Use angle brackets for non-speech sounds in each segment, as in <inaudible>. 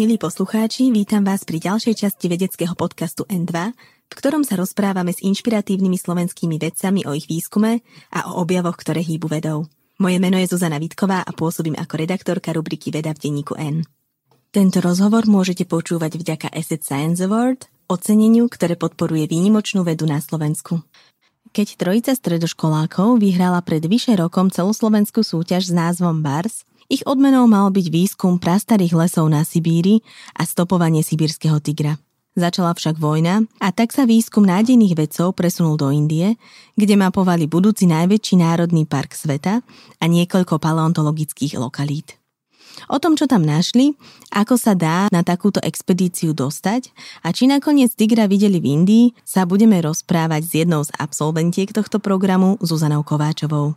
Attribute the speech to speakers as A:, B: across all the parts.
A: Milí poslucháči, vítam vás pri ďalšej časti vedeckého podcastu N2, v ktorom sa rozprávame s inšpiratívnymi slovenskými vedcami o ich výskume a o objavoch, ktoré hýbu vedou. Moje meno je Zuzana Vitková a pôsobím ako redaktorka rubriky Veda v denníku N. Tento rozhovor môžete počúvať vďaka Asset Science Award, oceneniu, ktoré podporuje výnimočnú vedu na Slovensku. Keď trojica stredoškolákov vyhrala pred vyše rokom celoslovenskú súťaž s názvom BARS, ich odmenou mal byť výskum prastarých lesov na Sibíri a stopovanie sibírskeho tigra. Začala však vojna a tak sa výskum nádejných vedcov presunul do Indie, kde mapovali budúci najväčší národný park sveta a niekoľko paleontologických lokalít. O tom, čo tam našli, ako sa dá na takúto expedíciu dostať a či nakoniec tigra videli v Indii, sa budeme rozprávať s jednou z absolventiek tohto programu, Zuzanou Kováčovou.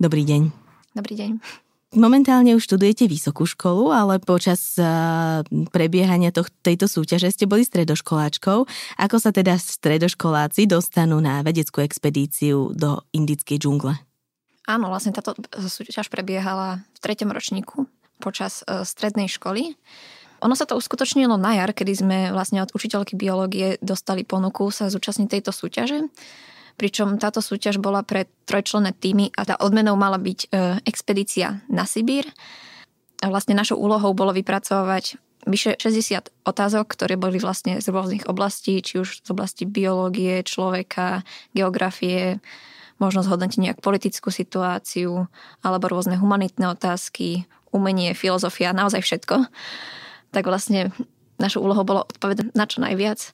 A: Dobrý deň.
B: Dobrý deň.
A: Momentálne už študujete vysokú školu, ale počas uh, prebiehania toh, tejto súťaže ste boli stredoškoláčkou. Ako sa teda stredoškoláci dostanú na vedeckú expedíciu do indickej džungle?
B: Áno, vlastne táto súťaž prebiehala v treťom ročníku počas uh, strednej školy. Ono sa to uskutočnilo na jar, kedy sme vlastne od učiteľky biológie dostali ponuku sa zúčastniť tejto súťaže pričom táto súťaž bola pre trojčlenné týmy a tá odmenou mala byť e, expedícia na Sibír. A vlastne našou úlohou bolo vypracovať vyše 60 otázok, ktoré boli vlastne z rôznych oblastí, či už z oblasti biológie, človeka, geografie, možno zhodnotiť nejak politickú situáciu, alebo rôzne humanitné otázky, umenie, filozofia, naozaj všetko. Tak vlastne našou úlohou bolo odpovedať na čo najviac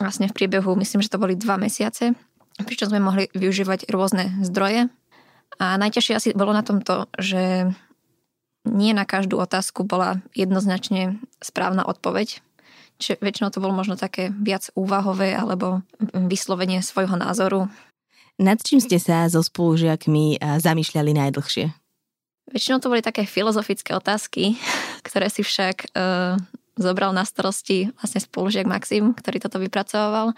B: vlastne v priebehu, myslím, že to boli dva mesiace, pričom sme mohli využívať rôzne zdroje. A najťažšie asi bolo na tomto, že nie na každú otázku bola jednoznačne správna odpoveď. Čiže väčšinou to bolo možno také viac úvahové alebo vyslovenie svojho názoru.
A: Nad čím ste sa so spolužiakmi zamýšľali najdlhšie?
B: Väčšinou to boli také filozofické otázky, <laughs> ktoré si však zobral na starosti vlastne spolužiak Maxim, ktorý toto vypracoval.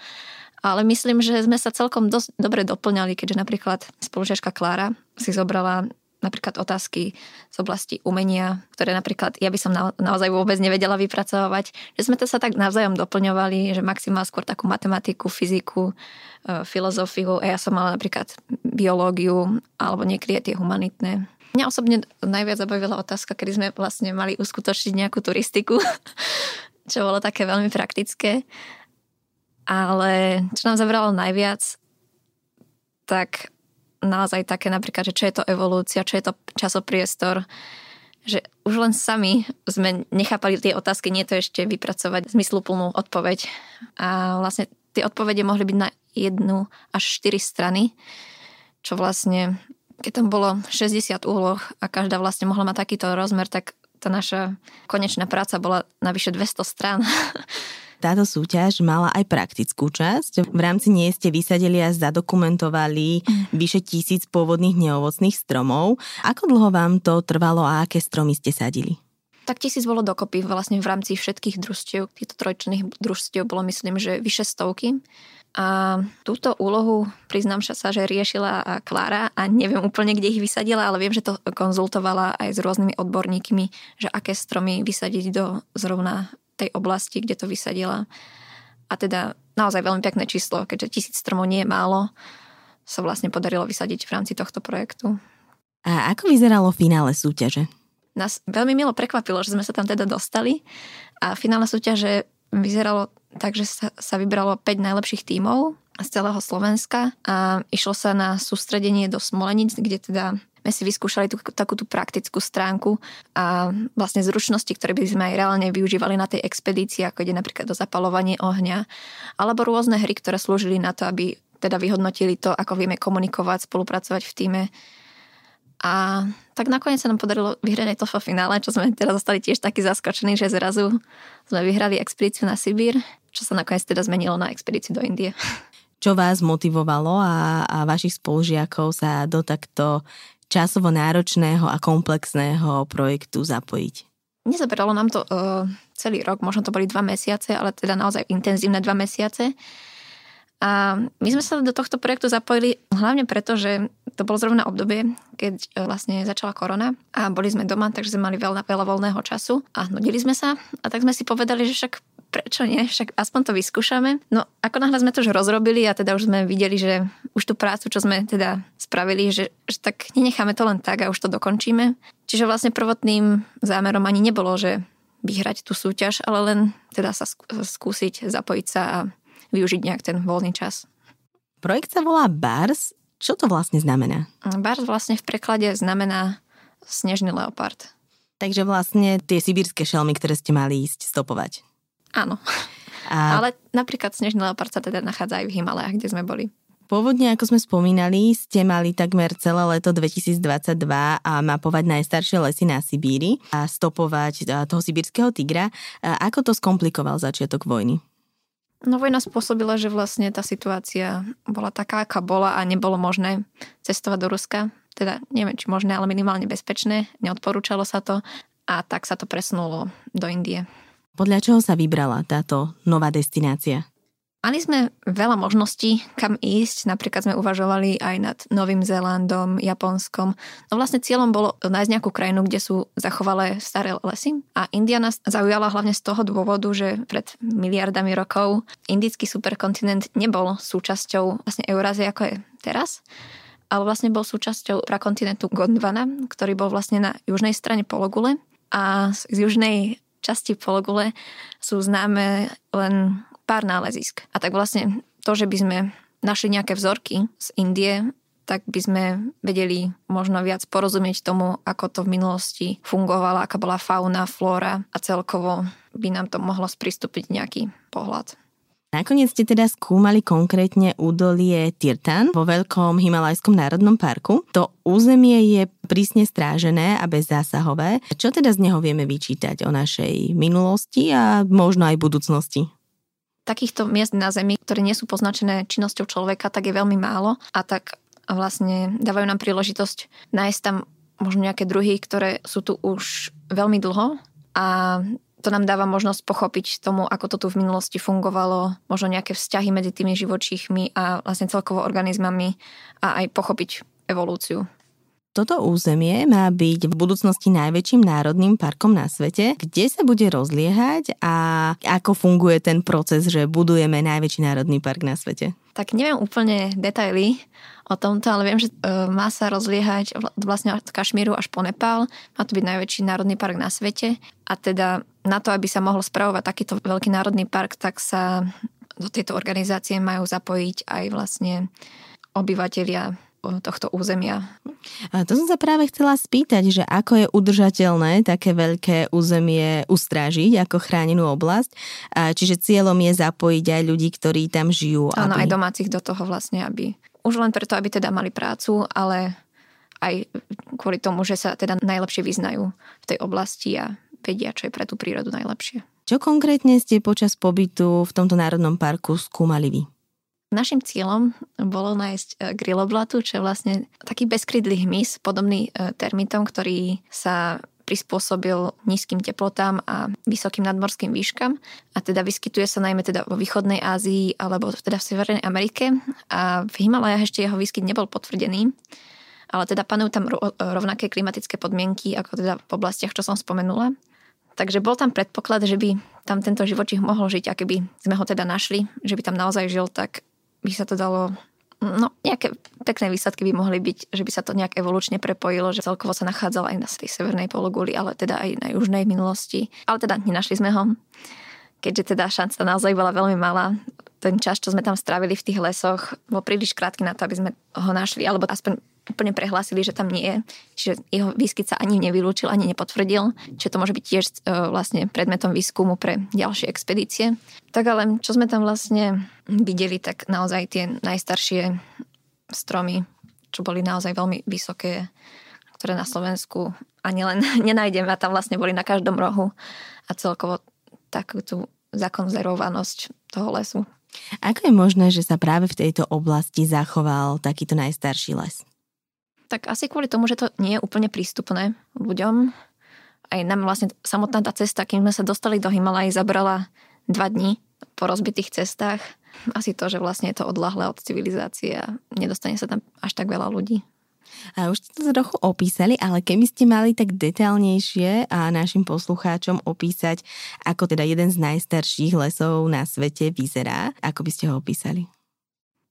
B: Ale myslím, že sme sa celkom dosť dobre doplňali, keďže napríklad spolužiačka Klára si zobrala napríklad otázky z oblasti umenia, ktoré napríklad ja by som na, naozaj vôbec nevedela vypracovať. Že sme to sa tak navzájom doplňovali, že Maxim mal skôr takú matematiku, fyziku, e, filozofiu a ja som mala napríklad biológiu alebo niekedy tie humanitné. Mňa osobne najviac zabavila otázka, kedy sme vlastne mali uskutočniť nejakú turistiku, <laughs> čo bolo také veľmi praktické. Ale čo nám zabralo najviac, tak naozaj také napríklad, že čo je to evolúcia, čo je to časopriestor, že už len sami sme nechápali tie otázky, nie to ešte vypracovať zmysluplnú odpoveď. A vlastne tie odpovede mohli byť na jednu až štyri strany, čo vlastne keď tam bolo 60 úloh a každá vlastne mohla mať takýto rozmer, tak tá naša konečná práca bola na vyše 200 strán. <laughs>
A: Táto súťaž mala aj praktickú časť. V rámci nej ste vysadili a zadokumentovali mm. vyše tisíc pôvodných neovocných stromov. Ako dlho vám to trvalo a aké stromy ste sadili?
B: Tak tisíc bolo dokopy vlastne v rámci všetkých družstiev. Týchto trojčných družstiev bolo myslím, že vyše stovky. A túto úlohu, priznám sa, že riešila Klára a neviem úplne, kde ich vysadila, ale viem, že to konzultovala aj s rôznymi odborníkmi, že aké stromy vysadiť do zrovna tej oblasti, kde to vysadila. A teda naozaj veľmi pekné číslo, keďže tisíc stromov nie je málo, sa vlastne podarilo vysadiť v rámci tohto projektu.
A: A ako vyzeralo finále súťaže?
B: Nás veľmi milo prekvapilo, že sme sa tam teda dostali a finále súťaže vyzeralo tak, že sa, sa vybralo 5 najlepších tímov z celého Slovenska a išlo sa na sústredenie do Smolenic, kde teda sme si vyskúšali tú, takú tú praktickú stránku a vlastne zručnosti, ktoré by sme aj reálne využívali na tej expedícii, ako ide napríklad do zapalovanie ohňa, alebo rôzne hry, ktoré slúžili na to, aby teda vyhodnotili to, ako vieme komunikovať, spolupracovať v týme a tak nakoniec sa nám podarilo vyhrať aj to v finále, čo sme teraz zostali tiež takí zaskočení, že zrazu sme vyhrali expedíciu na Sibír, čo sa nakoniec teda zmenilo na expedíciu do Indie.
A: Čo vás motivovalo a, a vašich spolužiakov sa do takto časovo náročného a komplexného projektu zapojiť?
B: Nezaberalo nám to uh, celý rok, možno to boli dva mesiace, ale teda naozaj intenzívne dva mesiace. A my sme sa do tohto projektu zapojili hlavne preto, že to bolo zrovna obdobie, keď e, vlastne začala korona a boli sme doma, takže sme mali veľa, veľa voľného času a nudili sme sa a tak sme si povedali, že však prečo nie, však aspoň to vyskúšame. No ako náhle sme to už rozrobili a teda už sme videli, že už tú prácu, čo sme teda spravili, že, že tak nenecháme to len tak a už to dokončíme. Čiže vlastne prvotným zámerom ani nebolo, že vyhrať tú súťaž, ale len teda sa skúsiť zapojiť sa a využiť nejak ten voľný čas.
A: Projekt sa volá BARS. Čo to vlastne znamená?
B: BARS vlastne v preklade znamená snežný leopard.
A: Takže vlastne tie sibírske šelmy, ktoré ste mali ísť stopovať.
B: Áno. A... Ale napríklad snežný leopard sa teda nachádza aj v Himalajách, kde sme boli.
A: Pôvodne, ako sme spomínali, ste mali takmer celé leto 2022 a mapovať najstaršie lesy na Sibíri a stopovať toho sibírskeho tigra. A ako to skomplikoval začiatok vojny?
B: No vojna spôsobila, že vlastne tá situácia bola taká, aká bola a nebolo možné cestovať do Ruska. Teda neviem, či možné, ale minimálne bezpečné. Neodporúčalo sa to a tak sa to presunulo do Indie.
A: Podľa čoho sa vybrala táto nová destinácia?
B: Mali sme veľa možností, kam ísť. Napríklad sme uvažovali aj nad Novým Zélandom, Japonskom. No vlastne cieľom bolo nájsť nejakú krajinu, kde sú zachovalé staré lesy. A India nás zaujala hlavne z toho dôvodu, že pred miliardami rokov indický superkontinent nebol súčasťou vlastne Eurázie, ako je teraz ale vlastne bol súčasťou prakontinentu Gondwana, ktorý bol vlastne na južnej strane pologule a z južnej časti pologule sú známe len pár nálezisk. A tak vlastne to, že by sme našli nejaké vzorky z Indie, tak by sme vedeli možno viac porozumieť tomu, ako to v minulosti fungovalo, aká bola fauna, flóra a celkovo by nám to mohlo sprístupiť nejaký pohľad.
A: Nakoniec ste teda skúmali konkrétne údolie Tirtan vo Veľkom Himalajskom národnom parku. To územie je prísne strážené a bezzásahové. Čo teda z neho vieme vyčítať o našej minulosti a možno aj budúcnosti?
B: Takýchto miest na Zemi, ktoré nie sú poznačené činnosťou človeka, tak je veľmi málo a tak vlastne dávajú nám príležitosť nájsť tam možno nejaké druhy, ktoré sú tu už veľmi dlho a to nám dáva možnosť pochopiť tomu, ako to tu v minulosti fungovalo, možno nejaké vzťahy medzi tými živočíchmi a vlastne celkovo organizmami a aj pochopiť evolúciu.
A: Toto územie má byť v budúcnosti najväčším národným parkom na svete. Kde sa bude rozliehať a ako funguje ten proces, že budujeme najväčší národný park na svete?
B: Tak neviem úplne detaily o tomto, ale viem, že e, má sa rozliehať vlastne od Kašmíru až po Nepál. Má to byť najväčší národný park na svete. A teda na to, aby sa mohol spravovať takýto veľký národný park, tak sa do tejto organizácie majú zapojiť aj vlastne obyvateľia tohto územia.
A: A to som sa práve chcela spýtať, že ako je udržateľné také veľké územie ustrážiť ako chránenú oblasť. A čiže cieľom je zapojiť aj ľudí, ktorí tam žijú.
B: Áno, aby... aj domácich do toho vlastne, aby už len preto, aby teda mali prácu, ale aj kvôli tomu, že sa teda najlepšie vyznajú v tej oblasti a vedia, čo je pre tú prírodu najlepšie.
A: Čo konkrétne ste počas pobytu v tomto národnom parku skúmali vy?
B: Našim cieľom bolo nájsť e, griloblatu, čo je vlastne taký bezkrydlý hmyz, podobný e, termitom, ktorý sa prispôsobil nízkym teplotám a vysokým nadmorským výškam a teda vyskytuje sa najmä teda vo východnej Ázii alebo teda v Severnej Amerike a v Himalajách ešte jeho výskyt nebol potvrdený, ale teda panujú tam rovnaké klimatické podmienky ako teda v oblastiach, čo som spomenula. Takže bol tam predpoklad, že by tam tento živočích mohol žiť a keby sme ho teda našli, že by tam naozaj žil, tak by sa to dalo No, nejaké pekné výsledky by mohli byť, že by sa to nejak evolučne prepojilo, že celkovo sa nachádzal aj na tej severnej pologuli, ale teda aj na južnej minulosti. Ale teda nenašli sme ho, keďže teda šanca naozaj bola veľmi malá. Ten čas, čo sme tam strávili v tých lesoch, bol príliš krátky na to, aby sme ho našli, alebo aspoň úplne prehlásili, že tam nie je. Čiže jeho výskyt sa ani nevylúčil, ani nepotvrdil. Čiže to môže byť tiež uh, vlastne predmetom výskumu pre ďalšie expedície. Tak ale čo sme tam vlastne videli, tak naozaj tie najstaršie stromy, čo boli naozaj veľmi vysoké, ktoré na Slovensku ani len <laughs> nenájdeme a tam vlastne boli na každom rohu a celkovo takú tú zakonzervovanosť toho lesu.
A: Ako je možné, že sa práve v tejto oblasti zachoval takýto najstarší les?
B: Tak asi kvôli tomu, že to nie je úplne prístupné ľuďom. Aj nám vlastne samotná tá cesta, kým sme sa dostali do Himalají, zabrala dva dní po rozbitých cestách Asi to, že vlastne je to odlahlé od civilizácie a nedostane sa tam až tak veľa ľudí.
A: A už ste to trochu opísali, ale keby ste mali tak detailnejšie a našim poslucháčom opísať, ako teda jeden z najstarších lesov na svete vyzerá, ako by ste ho opísali?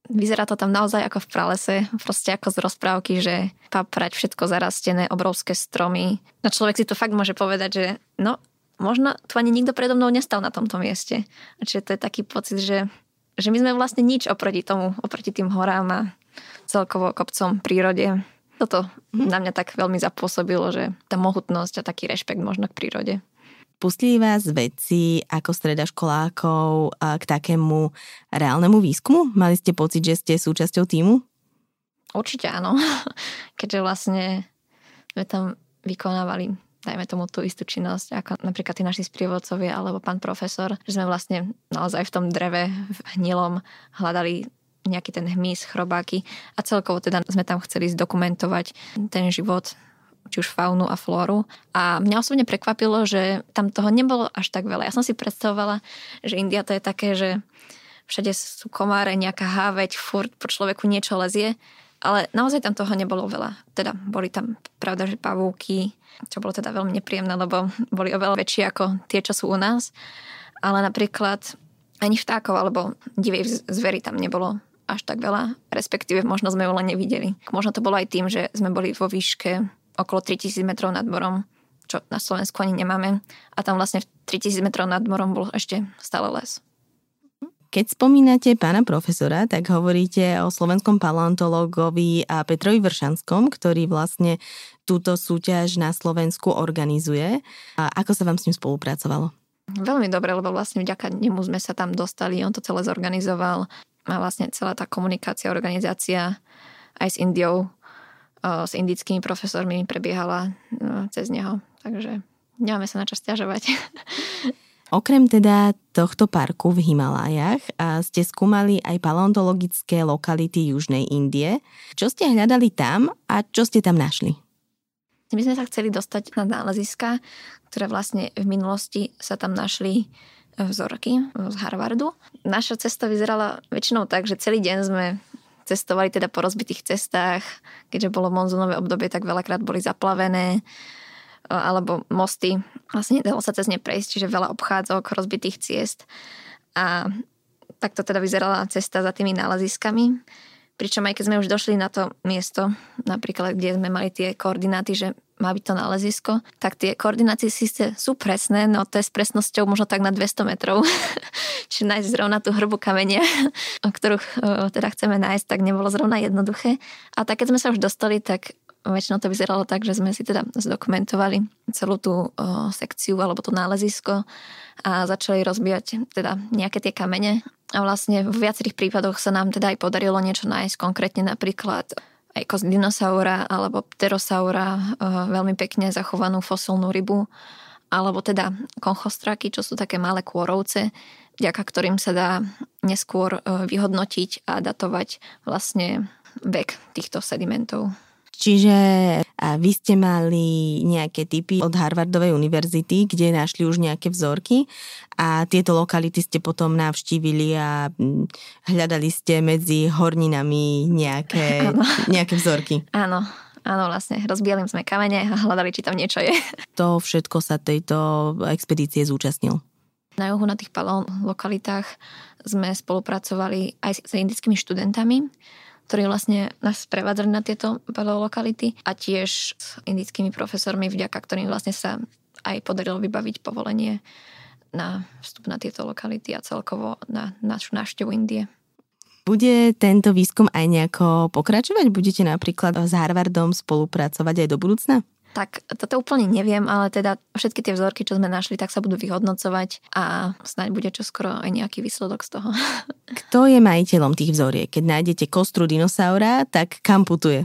B: Vyzerá to tam naozaj ako v pralese, proste ako z rozprávky, že paprať, všetko zarastené, obrovské stromy. No človek si to fakt môže povedať, že no, možno tu ani nikto predo mnou nestal na tomto mieste. Čiže to je taký pocit, že, že my sme vlastne nič oproti tomu, oproti tým horám a celkovo kopcom, prírode. Toto mhm. na mňa tak veľmi zapôsobilo, že tá mohutnosť a taký rešpekt možno k prírode.
A: Pustili vás veci ako stredaškolákov k takému reálnemu výskumu? Mali ste pocit, že ste súčasťou týmu?
B: Určite áno, <laughs> keďže vlastne sme tam vykonávali dajme tomu tú istú činnosť, ako napríklad tí naši sprievodcovia alebo pán profesor, že sme vlastne naozaj v tom dreve, v hnilom hľadali nejaký ten hmyz, chrobáky a celkovo teda sme tam chceli zdokumentovať ten život či už faunu a flóru. A mňa osobne prekvapilo, že tam toho nebolo až tak veľa. Ja som si predstavovala, že India to je také, že všade sú komáre, nejaká háveť, furt po človeku niečo lezie, ale naozaj tam toho nebolo veľa. Teda boli tam, pravda, že pavúky, čo bolo teda veľmi nepríjemné, lebo boli oveľa väčšie ako tie, čo sú u nás. Ale napríklad ani vtákov alebo divej zvery tam nebolo až tak veľa, respektíve možno sme ju len nevideli. Možno to bolo aj tým, že sme boli vo výške okolo 3000 metrov nad morom, čo na Slovensku ani nemáme. A tam vlastne 3000 metrov nad morom bol ešte stále les.
A: Keď spomínate pána profesora, tak hovoríte o slovenskom paleontológovi a Petrovi Vršanskom, ktorý vlastne túto súťaž na Slovensku organizuje. A ako sa vám s ním spolupracovalo?
B: Veľmi dobre, lebo vlastne vďaka nemu sme sa tam dostali, on to celé zorganizoval a vlastne celá tá komunikácia, organizácia aj s Indiou, s indickými profesormi prebiehala cez neho. Takže nemáme sa na čo stiažovať. <laughs>
A: Okrem teda tohto parku v Himalájach ste skúmali aj paleontologické lokality Južnej Indie. Čo ste hľadali tam a čo ste tam našli?
B: My sme sa chceli dostať na náleziska, ktoré vlastne v minulosti sa tam našli vzorky z Harvardu. Naša cesta vyzerala väčšinou tak, že celý deň sme cestovali teda po rozbitých cestách, keďže bolo monzunové obdobie, tak veľakrát boli zaplavené alebo mosty. Vlastne nedalo sa cez ne prejsť, čiže veľa obchádzok, rozbitých ciest. A takto teda vyzerala cesta za tými náleziskami. Pričom aj keď sme už došli na to miesto, napríklad kde sme mali tie koordináty, že má byť to nálezisko, tak tie koordinácie síce sú presné, no to je s presnosťou možno tak na 200 metrov. <laughs> Čiže nájsť zrovna tú hrbu kamenia, <laughs> ktorú teda chceme nájsť, tak nebolo zrovna jednoduché. A tak keď sme sa už dostali, tak väčšinou to vyzeralo tak, že sme si teda zdokumentovali celú tú o, sekciu alebo to nálezisko a začali rozbíjať teda nejaké tie kamene. A vlastne v viacerých prípadoch sa nám teda aj podarilo niečo nájsť, konkrétne napríklad aj kost dinosaura alebo pterosaura, eh, veľmi pekne zachovanú fosilnú rybu, alebo teda konchostraky, čo sú také malé kôrovce, vďaka ktorým sa dá neskôr eh, vyhodnotiť a datovať vlastne vek týchto sedimentov.
A: Čiže vy ste mali nejaké typy od Harvardovej univerzity, kde našli už nejaké vzorky a tieto lokality ste potom navštívili a mm, hľadali ste medzi horninami nejaké, nejaké vzorky.
B: Áno, Áno, vlastne rozbíjali sme kamene a hľadali, či tam niečo je. <laughs>
A: To všetko sa tejto expedície zúčastnil.
B: Na juhu na tých palón lokalitách sme spolupracovali aj s indickými študentami, ktorí vlastne nás prevádzali na tieto lokality a tiež s indickými profesormi, vďaka ktorým vlastne sa aj podarilo vybaviť povolenie na vstup na tieto lokality a celkovo na našu návštevu Indie.
A: Bude tento výskum aj nejako pokračovať? Budete napríklad s Harvardom spolupracovať aj do budúcna?
B: Tak toto úplne neviem, ale teda všetky tie vzorky, čo sme našli, tak sa budú vyhodnocovať a snáď bude čoskoro aj nejaký výsledok z toho. <laughs>
A: Kto je majiteľom tých vzoriek? Keď nájdete kostru dinosaura, tak kam putuje?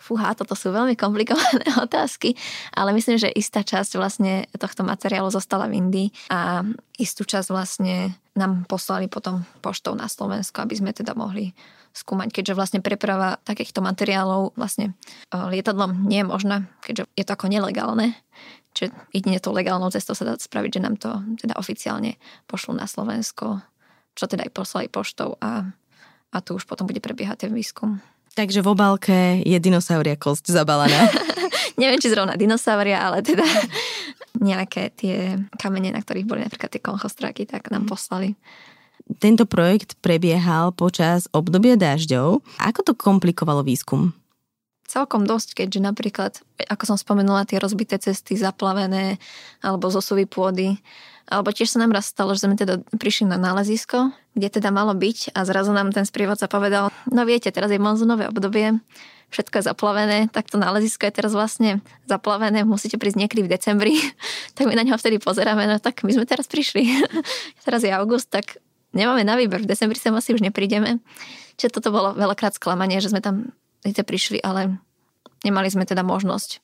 B: Fúha, toto sú veľmi komplikované <laughs> otázky, ale myslím, že istá časť vlastne tohto materiálu zostala v Indii a istú časť vlastne nám poslali potom poštou na Slovensko, aby sme teda mohli skúmať, keďže vlastne preprava takýchto materiálov vlastne e, lietadlom nie je možná, keďže je to ako nelegálne. Čiže jedine to legálnou cestou sa dá spraviť, že nám to teda oficiálne pošlo na Slovensko čo teda aj poslali poštou a, a tu už potom bude prebiehať ten výskum.
A: Takže v obálke je dinosauria kosť zabalená. <laughs> <laughs>
B: Neviem, či zrovna dinosauria, ale teda nejaké tie kamene, na ktorých boli napríklad tie konchostráky, tak nám mhm. poslali.
A: Tento projekt prebiehal počas obdobia dažďov. Ako to komplikovalo výskum?
B: Celkom dosť, keďže napríklad, ako som spomenula, tie rozbité cesty, zaplavené alebo zosuvy pôdy, alebo tiež sa nám raz stalo, že sme teda prišli na nálezisko, kde teda malo byť a zrazu nám ten sprievodca povedal, no viete, teraz je monzunové obdobie, všetko je zaplavené, tak to nálezisko je teraz vlastne zaplavené, musíte prísť niekedy v decembri. <laughs> tak my na neho vtedy pozeráme, no tak my sme teraz prišli. <laughs> teraz je august, tak nemáme na výber, v decembri sa asi už neprídeme. Čiže toto bolo veľakrát sklamanie, že sme tam síce prišli, ale nemali sme teda možnosť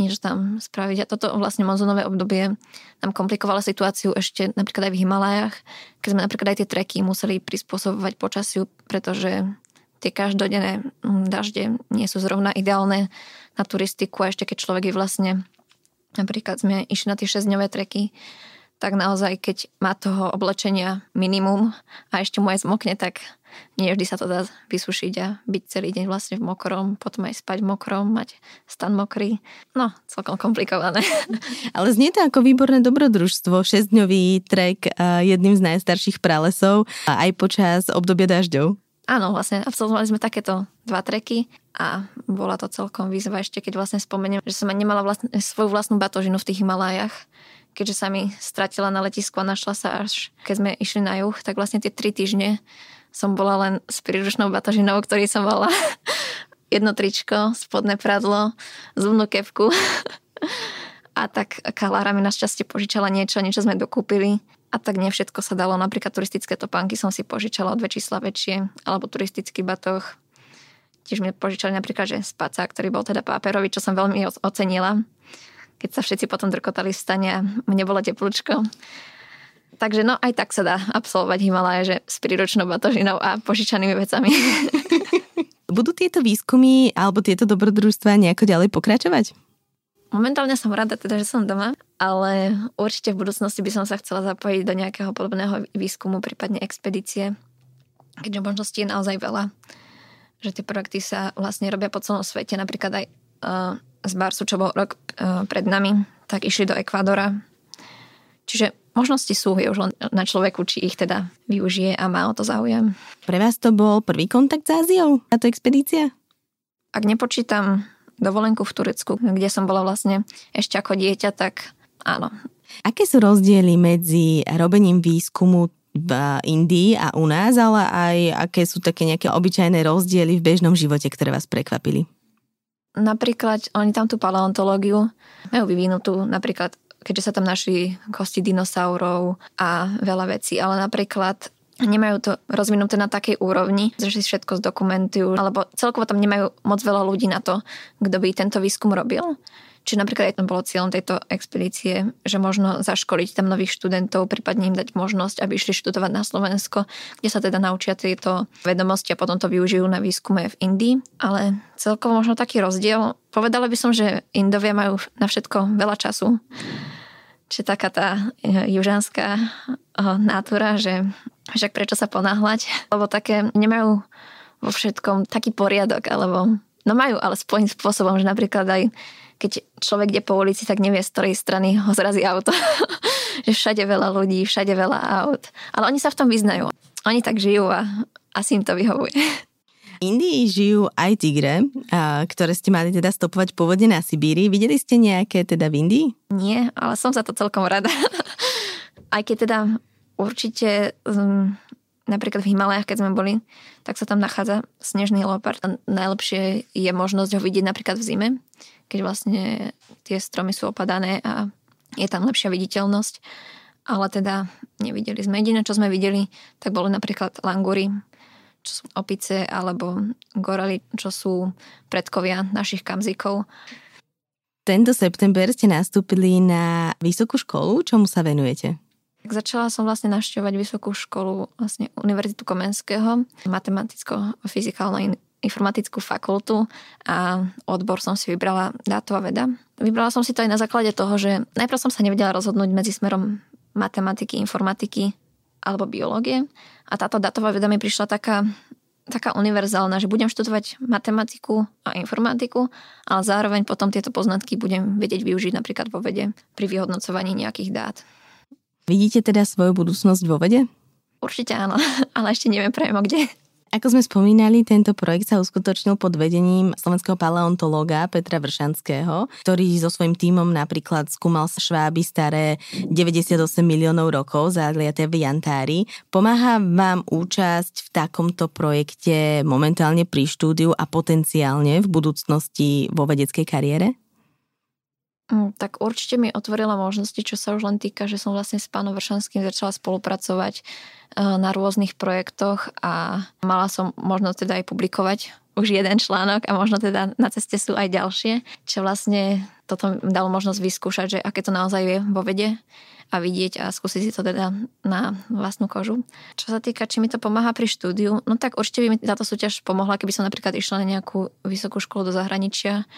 B: niečo tam spraviť. A toto vlastne monzunové obdobie nám komplikovalo situáciu ešte napríklad aj v Himalajach, keď sme napríklad aj tie treky museli prispôsobovať počasiu, pretože tie každodenné mm, dažde nie sú zrovna ideálne na turistiku a ešte keď človek je vlastne napríklad sme išli na tie 6-dňové treky, tak naozaj, keď má toho oblečenia minimum a ešte mu aj zmokne, tak nie vždy sa to dá vysušiť a byť celý deň vlastne v mokrom, potom aj spať v mokrom, mať stan mokrý. No, celkom komplikované. <laughs>
A: Ale znie to ako výborné dobrodružstvo, šesťdňový trek jedným z najstarších pralesov aj počas obdobia dažďov.
B: Áno, vlastne absolvovali sme takéto dva treky a bola to celkom výzva ešte, keď vlastne spomeniem, že som nemala vlastne, svoju vlastnú batožinu v tých Himalájach keďže sa mi stratila na letisku a našla sa až keď sme išli na juh, tak vlastne tie tri týždne som bola len s príručnou batožinou, ktorý som mala <laughs> jedno tričko, spodné pradlo, zubnú kevku. <laughs> A tak Kalára mi našťastie požičala niečo, niečo sme dokúpili. A tak nie všetko sa dalo. Napríklad turistické topánky som si požičala o dve čísla väčšie, alebo turistický batoh. Tiež mi požičali napríklad, že spaca, ktorý bol teda páperový, čo som veľmi ocenila keď sa všetci potom drkotali v stane a mne bolo teplúčko. Takže no aj tak sa dá absolvovať Himalaje, že s príročnou batožinou a požičanými vecami. <laughs>
A: Budú tieto výskumy alebo tieto dobrodružstva nejako ďalej pokračovať?
B: Momentálne som rada teda, že som doma, ale určite v budúcnosti by som sa chcela zapojiť do nejakého podobného výskumu, prípadne expedície, keďže možností je naozaj veľa. Že tie projekty sa vlastne robia po celom svete, napríklad aj uh, z Barsu, čo bol rok uh, pred nami, tak išli do Ekvádora. Čiže možnosti sú, je už len na človeku, či ich teda využije a má o to záujem.
A: Pre vás to bol prvý kontakt s Áziou, táto expedícia?
B: Ak nepočítam dovolenku v Turecku, kde som bola vlastne ešte ako dieťa, tak áno.
A: Aké sú rozdiely medzi robením výskumu v Indii a u nás, ale aj aké sú také nejaké obyčajné rozdiely v bežnom živote, ktoré vás prekvapili?
B: Napríklad oni tam tú paleontológiu majú vyvinutú, napríklad keďže sa tam našli kosti dinosaurov a veľa vecí, ale napríklad nemajú to rozvinuté na takej úrovni, že si všetko zdokumentujú, alebo celkovo tam nemajú moc veľa ľudí na to, kto by tento výskum robil. Čiže napríklad aj tam bolo cieľom tejto expedície, že možno zaškoliť tam nových študentov, prípadne im dať možnosť, aby išli študovať na Slovensko, kde sa teda naučia tieto vedomosti a potom to využijú na výskume v Indii. Ale celkovo možno taký rozdiel. Povedala by som, že Indovia majú na všetko veľa času. Čiže taká tá e, južanská e, nátura, že však prečo sa ponáhľať, lebo také nemajú vo všetkom taký poriadok, alebo no majú, ale spôsobom spôsobom, že napríklad aj keď človek ide po ulici, tak nevie, z ktorej strany ho zrazí auto. <laughs> že všade veľa ľudí, všade veľa aut. Ale oni sa v tom vyznajú. Oni tak žijú a asi im to vyhovuje.
A: Indii žijú aj tigre, ktoré ste mali teda stopovať pôvodne na Sibíri. Videli ste nejaké teda v Indii?
B: Nie, ale som za to celkom rada. <laughs> aj keď teda určite um, napríklad v Himalajach, keď sme boli, tak sa tam nachádza snežný leopard. Najlepšie je možnosť ho vidieť napríklad v zime, keď vlastne tie stromy sú opadané a je tam lepšia viditeľnosť. Ale teda nevideli sme. Jediné, čo sme videli, tak boli napríklad langury, čo sú opice, alebo gorely, čo sú predkovia našich kamzikov.
A: Tento september ste nastúpili na vysokú školu. Čomu sa venujete?
B: Tak začala som vlastne navštevovať vysokú školu, vlastne Univerzitu Komenského, matematicko-fyzikálnu informatickú fakultu a odbor som si vybrala dátová veda. Vybrala som si to aj na základe toho, že najprv som sa nevedela rozhodnúť medzi smerom matematiky, informatiky, alebo biológie. A táto datová veda mi prišla taká, taká univerzálna, že budem študovať matematiku a informatiku, ale zároveň potom tieto poznatky budem vedieť využiť napríklad vo vede pri vyhodnocovaní nejakých dát.
A: Vidíte teda svoju budúcnosť vo vede?
B: Určite áno, <laughs> ale ešte neviem priamo kde.
A: Ako sme spomínali, tento projekt sa uskutočnil pod vedením slovenského paleontológa Petra Vršanského, ktorý so svojím tímom napríklad skúmal šváby staré 98 miliónov rokov zaliaté v Jantári. Pomáha vám účasť v takomto projekte momentálne pri štúdiu a potenciálne v budúcnosti vo vedeckej kariére?
B: Mm, tak určite mi otvorila možnosti, čo sa už len týka, že som vlastne s pánom Vršanským začala spolupracovať e, na rôznych projektoch a mala som možnosť teda aj publikovať už jeden článok a možno teda na ceste sú aj ďalšie, čo vlastne toto dalo možnosť vyskúšať, že aké to naozaj je vo vede a vidieť a skúsiť si to teda na vlastnú kožu. Čo sa týka, či mi to pomáha pri štúdiu, no tak určite by mi táto súťaž pomohla, keby som napríklad išla na nejakú vysokú školu do zahraničia,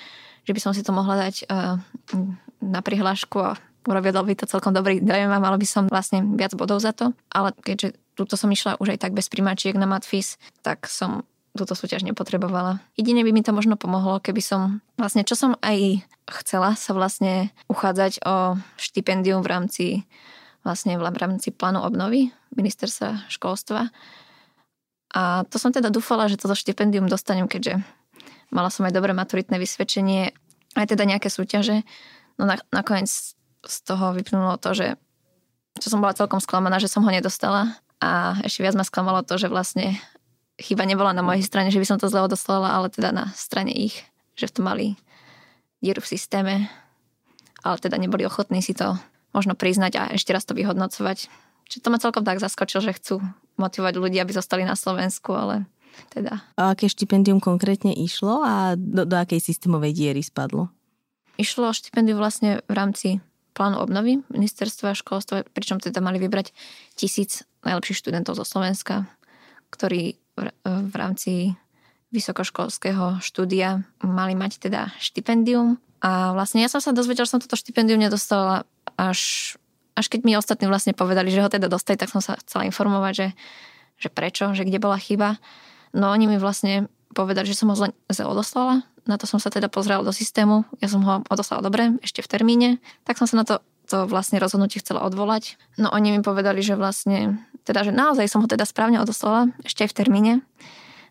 B: že by som si to mohla dať uh, na prihlášku a urobilo by to celkom dobrý dojem a mala by som vlastne viac bodov za to. Ale keďže túto som išla už aj tak bez primáčiek na Matfis, tak som túto súťaž nepotrebovala. Jedine by mi to možno pomohlo, keby som vlastne, čo som aj chcela sa vlastne uchádzať o štipendium v rámci vlastne v rámci plánu obnovy ministerstva školstva. A to som teda dúfala, že toto štipendium dostanem, keďže Mala som aj dobré maturitné vysvedčenie, aj teda nejaké súťaže. No na, nakoniec z toho vyplynulo to, že čo som bola celkom sklamaná, že som ho nedostala a ešte viac ma sklamalo to, že vlastne chyba nebola na mojej strane, že by som to zle odoslala, ale teda na strane ich, že v tom mali dieru v systéme, ale teda neboli ochotní si to možno priznať a ešte raz to vyhodnocovať. Čiže to ma celkom tak zaskočil, že chcú motivovať ľudí, aby zostali na Slovensku, ale teda.
A: A aké štipendium konkrétne išlo a do, do akej systémovej diery spadlo?
B: Išlo o štipendium vlastne v rámci plánu obnovy ministerstva školstva, pričom teda mali vybrať tisíc najlepších študentov zo Slovenska, ktorí v, v rámci vysokoškolského štúdia mali mať teda štipendium. A vlastne ja som sa dozvedela, že som toto štipendium nedostala až, až keď mi ostatní vlastne povedali, že ho teda dostali, tak som sa chcela informovať, že, že prečo, že kde bola chyba. No oni mi vlastne povedali, že som ho zle odoslala. Na to som sa teda pozrela do systému. Ja som ho odoslala dobre, ešte v termíne. Tak som sa na to, to vlastne rozhodnutie chcela odvolať. No oni mi povedali, že vlastne, teda, že naozaj som ho teda správne odoslala, ešte aj v termíne.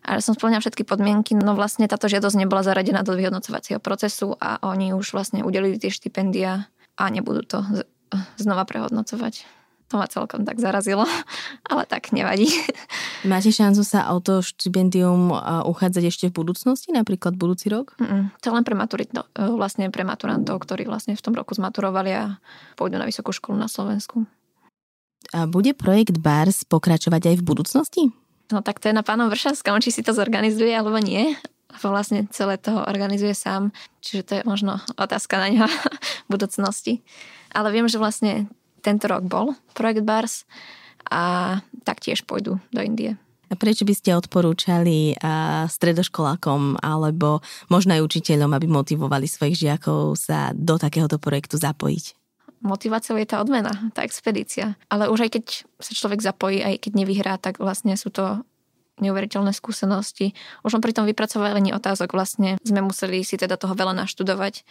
B: Ale som splňala všetky podmienky, no vlastne táto žiadosť nebola zaradená do vyhodnocovacieho procesu a oni už vlastne udelili tie štipendia a nebudú to znova prehodnocovať to ma celkom tak zarazilo, <laughs> ale tak nevadí. <laughs>
A: Máte šancu sa o to štipendium uchádzať ešte v budúcnosti, napríklad budúci rok?
B: Mm, to len pre maturit, e, vlastne pre maturantov, ktorí vlastne v tom roku zmaturovali a pôjdu na vysokú školu na Slovensku.
A: A bude projekt BARS pokračovať aj v budúcnosti?
B: No tak to je na pánom Vršanskom, či si to zorganizuje alebo nie. Vlastne celé toho organizuje sám. Čiže to je možno otázka na ňa <laughs> v budúcnosti. Ale viem, že vlastne tento rok bol projekt BARS a taktiež pôjdu do Indie.
A: A prečo by ste odporúčali stredoškolákom alebo možno aj učiteľom, aby motivovali svojich žiakov sa do takéhoto projektu zapojiť?
B: Motiváciou je tá odmena, tá expedícia. Ale už aj keď sa človek zapojí, aj keď nevyhrá, tak vlastne sú to neuveriteľné skúsenosti. Už pri tom vypracovaní otázok vlastne sme museli si teda toho veľa naštudovať,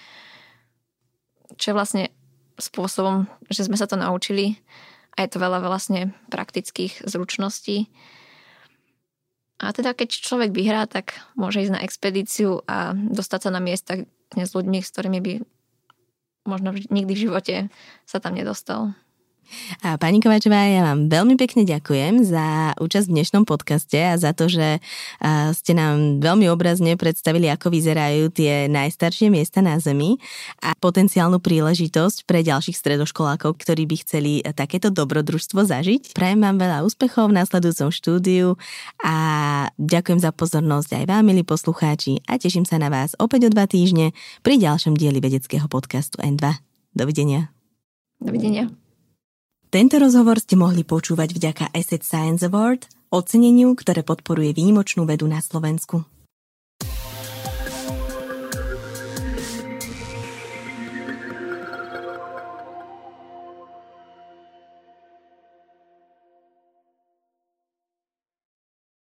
B: čo je vlastne spôsobom, že sme sa to naučili a je to veľa vlastne praktických zručností. A teda keď človek vyhrá, tak môže ísť na expedíciu a dostať sa na miesta s ľuďmi, s ktorými by možno nikdy v živote sa tam nedostal.
A: A pani Kovačová, ja vám veľmi pekne ďakujem za účasť v dnešnom podcaste a za to, že ste nám veľmi obrazne predstavili, ako vyzerajú tie najstaršie miesta na Zemi a potenciálnu príležitosť pre ďalších stredoškolákov, ktorí by chceli takéto dobrodružstvo zažiť. Prajem vám veľa úspechov v následujúcom štúdiu a ďakujem za pozornosť aj vám, milí poslucháči a teším sa na vás opäť o dva týždne pri ďalšom dieli vedeckého podcastu N2. Dovidenia.
B: Dovidenia.
A: Tento rozhovor ste mohli počúvať vďaka Asset Science Award, oceneniu, ktoré podporuje výnimočnú vedu na Slovensku.